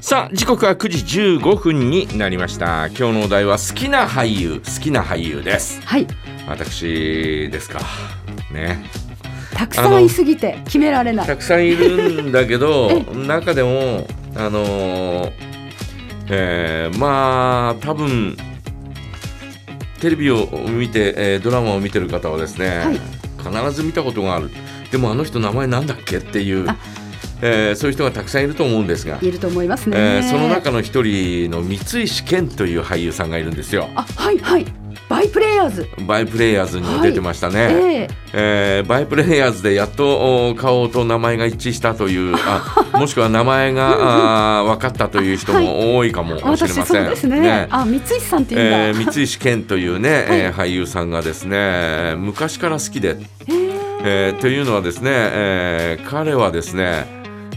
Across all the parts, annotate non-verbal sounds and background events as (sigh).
さあ時刻は9時15分になりました。今日のお題は好きな俳優好きな俳優です。はい。私ですか。ね。たくさんいすぎて決められない。たくさんいるんだけど (laughs) 中でもあのーえーまあ多分テレビを見て、えードラマを見てる方はですね、はい。必ず見たことがある。でもあの人名前なんだっけっていうあ、えーそういう人がたくさんいると思うんですが、いると思いますね、えーその中の一人の光石研という俳優さんがいるんですよ。あはいはい。バイプレイヤーズ。バイプレイヤーズにも出てましたね。ええ。えーバイプレイヤーズでやっとお顔と名前が一致したという (laughs) あもしくは名前が、あー分かったという人も多いかもしれません。私そうですね。あ光石さんっていうんだ、えー光石研というね、(laughs) えー俳優さんがですね昔から好きで、えーというのはですね、えー彼はですね、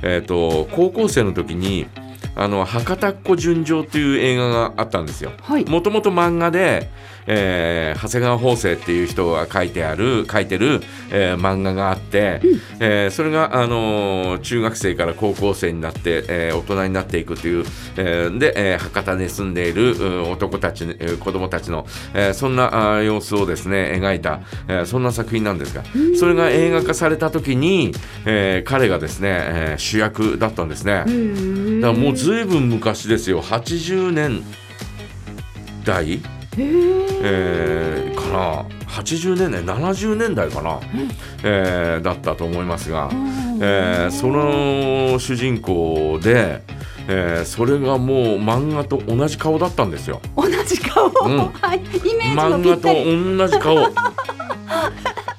えー、と高校生の時に「あの博多っ子純情」という映画があったんですよ。はいもともと漫画で、えー長谷川法生っていう人が書いてある書いてる、えー漫画があって、えーそれが、あのー中学生から高校生になって、えー大人になっていくという、えーで、えー博多で住んでいるうん男たち、えー子供たちの、えーそんな様子をですね描いた、えーそんな作品なんですがそれが映画化された時に、えー彼がですね、えー主役だったんですね。うん。だからもうずいぶん昔ですよ。80年代、えーかな。80年代70年代かな、えーだったと思いますが、えーその主人公で、えーそれがもう漫画と同じ顔だったんですよ。同じ顔、ん。(laughs) はい。イメージも漫画と同じ顔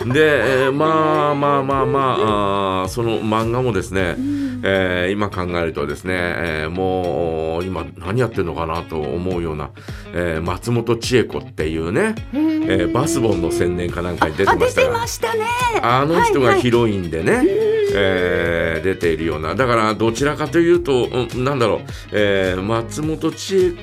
で、えーまあまあまあまああーその漫画もですね、えー今考えるとですね、えーもう今何やってるのかなと思うような、えー松本千恵子っていうね、えーバスボンの宣伝かなんかに出てましたがましたね。あの人はいはいがヒロインでね、えー出ているような。だからどちらかというと、うんなんだろう、えー松本千恵子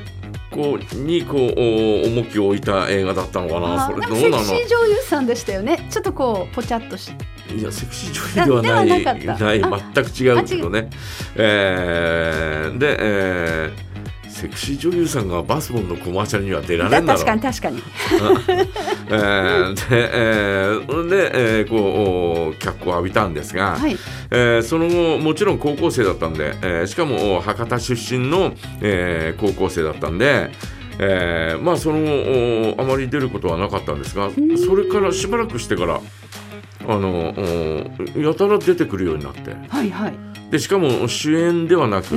にこうお重きを置いた映画だったのかなあそれ。どうなの？シー女優さんでしたよね。ちょっとこうポチャっとしいやセクシー女優ではないないあ全く違うけどね、えーで、えーセクシー女優さんがバスボンのコマーシャルには出られんだろ確かに確かに。(laughs) えーで、えーで、えーこうお脚光を浴びたんですが、はい。えーその後もちろん高校生だったんで、えーしかもお博多出身の、えー高校生だったんで、えーまあそのあまり出ることはなかったんですがそれからしばらくしてからあのおやたら出てくるようになって。はいはい。でしかも主演ではなく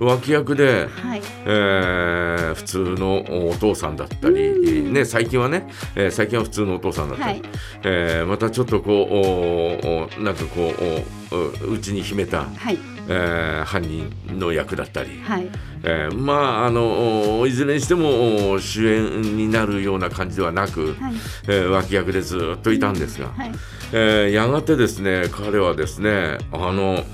脇役で、はい。えー普通のお父さんだったり、ね、最近はね、えー最近は普通のお父さんだったり、はい。えーまたちょっとこうおおなんかこうおお内に秘めた、はい。えー犯人の役だったり、はい。えーまああのおいずれにしてもお主演になるような感じではなく、はい。えー脇役でずっといたんですが、はい。えーやがてですね彼はですねあの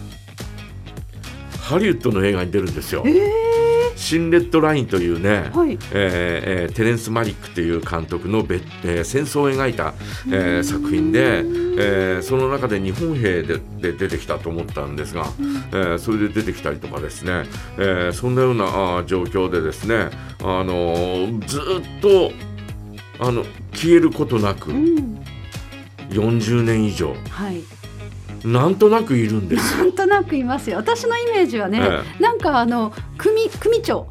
ハリウッドの映画に出るんですよ。えー。シン・レッド・ラインというね、はい。えーえーテレンス・マリックという監督のべ、えー戦争を描いた、えー作品で、えーその中で日本兵でで出てきたと思ったんですが、えーそれで出てきたりとかですね、えーそんなようなあー状況でですね、あのーずっとあの消えることなくうん。40年以上はいなんとなくいるんですよ。なんとなくいますよ。私のイメージはね、えなんかあの組組長。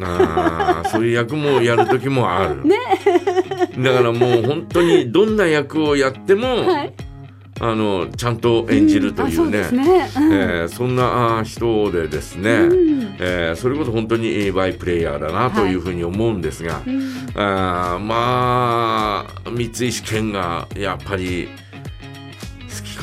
あーそういう役もやる時もある。だからもう本当にどんな役をやっても、はい。あのちゃんと演じるというね,、うですね、うん。えーそんな人でですね、うん。えーそれこそ本当にえーバイプレイヤーだなというふうに思うんですが、うん。あーまあ三石健がやっぱり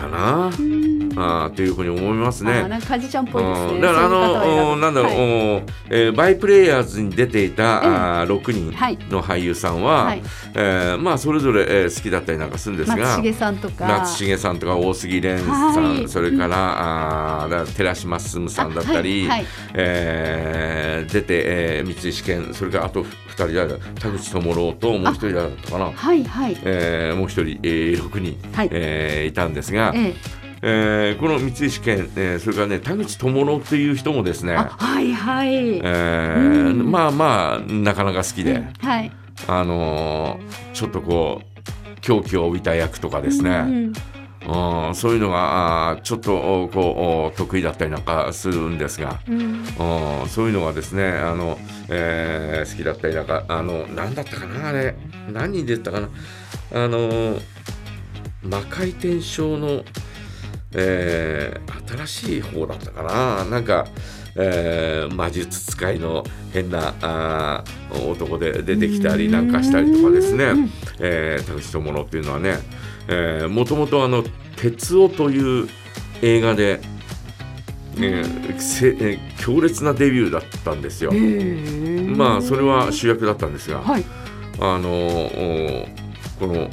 かな、うんあーというふうに思いますね。なんかカジちゃんっぽいですね。うん。だからあのおなんだろう、えーバイプレイヤーズに出ていた、あー6人はい。の俳優さんは、はい。えーまあそれぞれ、えー好きだったりなんかするんですが松重さんとか。夏重さんとか大杉蓮さん、はい。それから,、あーだ寺島進さんだったり、あはえー出て、えー三石健それからあと2人だ田口智郎ともう一人だったかな。はいはい。えーもう一人、えー6人、はい。えーいたんですが、ええーこの三石健、えーそれからね田口智郎っていう人もですね、あはいはい。えーうん。まあまあなかなか好きで、はい。あのーちょっとこう狂気を帯びた役とかですね、うんうんそういうのがちょっとおこうお得意だったりなんかするんですが、うん。うんそういうのがですねあの、えー好きだったりなんかあの何だったかなあれ。何に出てたかな。あの魔回転症の、えー新しい方だったかな。なんか、えー魔術使いの変なあー男で出てきたりなんかしたりとかですね、うんえー田口智郎っていうのはね。もともとあの「鉄夫」という映画で、えーせえー強烈なデビューだったんですよ。まあそれは主役だったんですが、はい。あのこの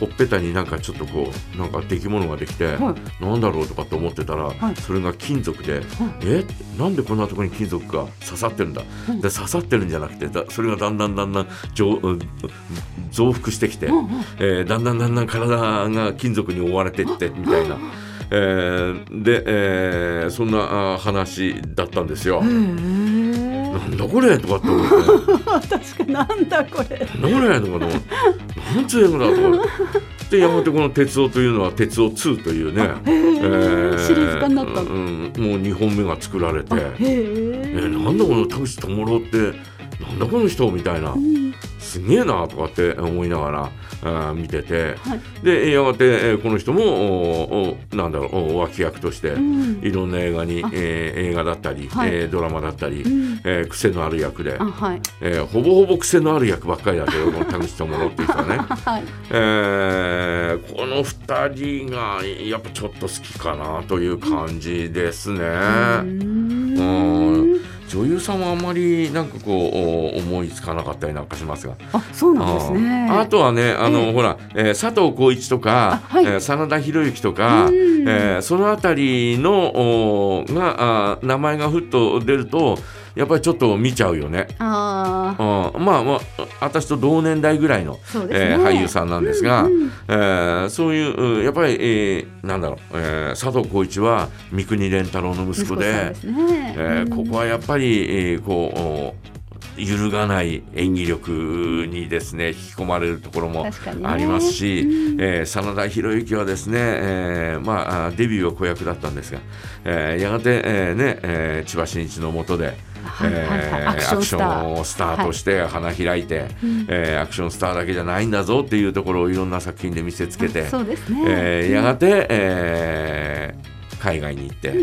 ほっぺたになんかちょっとこうなんか出来物ができて、はい。なんだろうとかと思ってたら、はい。それが金属で、え？なんでこんなところに金属が刺さってるんだ、うんで刺さってるんじゃなくてだそれがだんだんだんだん増幅してきて、えーだんだんだんだん体が金属に覆われていってみたいな、えーで、えーそんなあ話だったんですよ。なんだこれ？とかって思って。(laughs) 確かなんだこれ。なんだこれ？とかと思ってなんつう映画だと思ってでやがてこの「鉄夫」というのは「鉄夫2」というね、へーシリーズ化になった。のうん、もう2本目が作られて、へええ。なんだこの田口智郎ってなんだこの人みたいな。うんすげえなとかって思いながら見ててはい。でやがてえーこの人もおおなんだろうお脇役としてうんいろんな映画にあ、えー映画だったり、はいえードラマだったり、うんえー癖のある役であ、はい。えーほぼほぼ癖のある役ばっかりだけどこの田口智郎っていう人はね。(laughs) はい。えーこの2人がやっぱちょっと好きかなという感じですね。うん女優さんはあんまりなんかこうお思いつかなかったりなんかしますが。あ、そうなんですね。ああとはねあの、ええほら、えー佐藤浩市とか、あはいえー真田広之とか、うんえーそのあたりのおがあ名前がふっと出るとやっぱりちょっと見ちゃうよね。ああ、うん、まあまあ私と同年代ぐらいのね。えー俳優さんなんですが、うんうんえーそういううんやっぱり、えーなんだろう、えー佐藤浩市は三国連太郎の息子で息ね。えーここはやっぱり、えーこうお揺るがない演技力にですね引き込まれるところもありますし、うん。えー真田広之はですね、えーまああデビューは子役だったんですが、えーやがて、えーねえー千葉真一の下で、はいはいはい。えー。アクションスターとして花開いて、うん。えーアクションスターだけじゃないんだぞっていうところをいろんな作品で見せつけて、ね。えーやがて、えー海外に行って、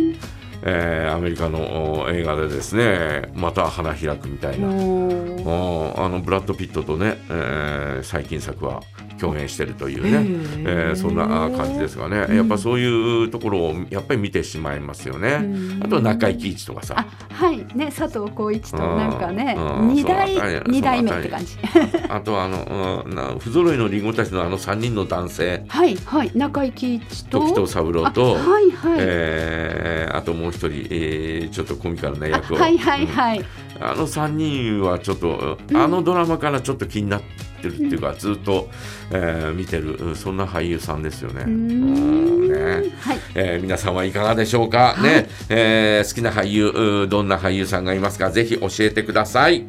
えーアメリカのお映画でですねまた花開くみたいな、あのブラッド・ピットとね、えー最近作は共演してるというね、へーえーそんなあ感じですがね、うん。やっぱそういうところをやっぱり見てしまいますよね。うん。あとは中井貴一とかさ。あ、はい。ね佐藤浩市となんかねうん。二代二代目って感じ。(laughs) あとはあの、うんな不揃いのリンゴたちのあの3人の男性。はいはい。中井貴一と。時藤三郎と、あはいはい。えーあともう一人、えーちょっとコミカルなあ役を、はいはいうん。はい。あの3人はちょっと、うん。あのドラマからちょっと気になってるっていうか、ずっと、えー見てるうんそんな俳優さんですよね。えー皆さんはいかがでしょうか、ね、えー好きな俳優どんな俳優さんがいますか？ぜひ教えてください。